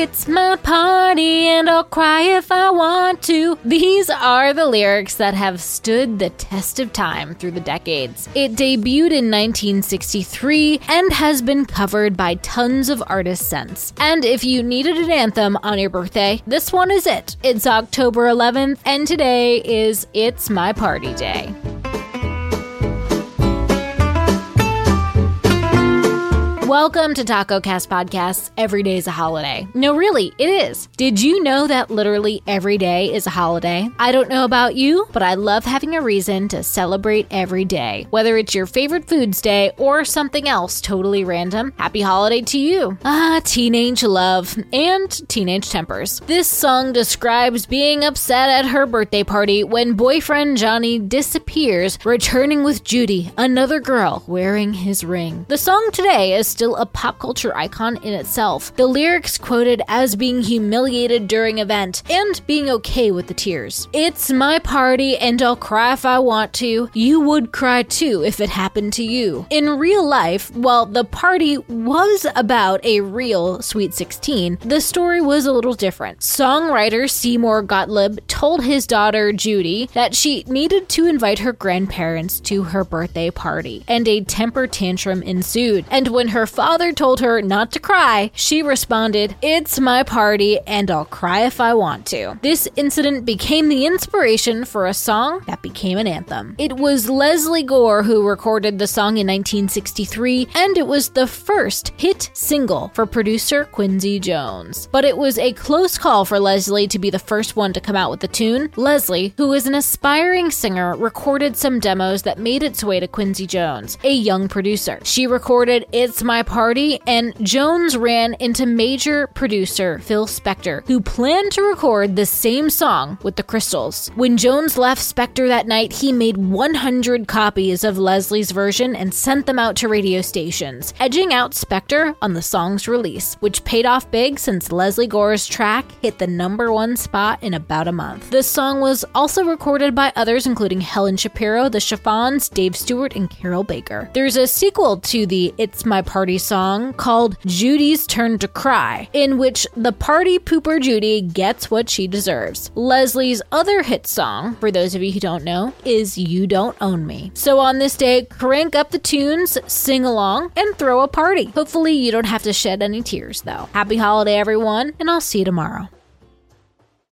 It's my party and I'll cry if I want to. These are the lyrics that have stood the test of time through the decades. It debuted in 1963 and has been covered by tons of artists since. And if you needed an anthem on your birthday, this one is it. It's October 11th, and today is It's My Party Day. Welcome to Taco Cast Podcasts. Every day is a holiday. No, really, it is. Did you know that literally every day is a holiday? I don't know about you, but I love having a reason to celebrate every day. Whether it's your favorite foods day or something else totally random, happy holiday to you. Ah, teenage love and teenage tempers. This song describes being upset at her birthday party when boyfriend Johnny disappears, returning with Judy, another girl, wearing his ring. The song today is still a pop culture icon in itself. The lyrics quoted as being humiliated during event and being okay with the tears. It's my party and I'll cry if I want to. You would cry too if it happened to you. In real life, while the party was about a real Sweet 16, the story was a little different. Songwriter Seymour Gottlieb told his daughter Judy that she needed to invite her grandparents to her birthday party, and a temper tantrum ensued. And when her father told her not to cry, she responded, It's my party and I'll cry if I want to. This incident became the inspiration for a song that became an anthem. It was Lesley Gore who recorded the song in 1963, and it was the first hit single for producer Quincy Jones. But it was a close call for Lesley to be the first one to come out with the tune. Lesley, who is an aspiring singer, recorded some demos that made its way to Quincy Jones, a young producer. She recorded It's My Party, and Jones ran into major producer Phil Spector, who planned to record the same song with the Crystals. When Jones left Spector that night, he made 100 copies of Lesley's version and sent them out to radio stations, edging out Spector on the song's release, which paid off big since Lesley Gore's track hit the number one spot in about a month. The song was also recorded by others, including Helen Shapiro, the Chiffons, Dave Stewart, and Carol Baker. There's a sequel to the It's My Party song called Judy's Turn to Cry, in which the party pooper Judy gets what she deserves. Lesley's other hit song, for those of you who don't know, is You Don't Own Me. So on this day, crank up the tunes, sing along, and throw a party. Hopefully, you don't have to shed any tears, though. Happy holiday, everyone, and I'll see you tomorrow.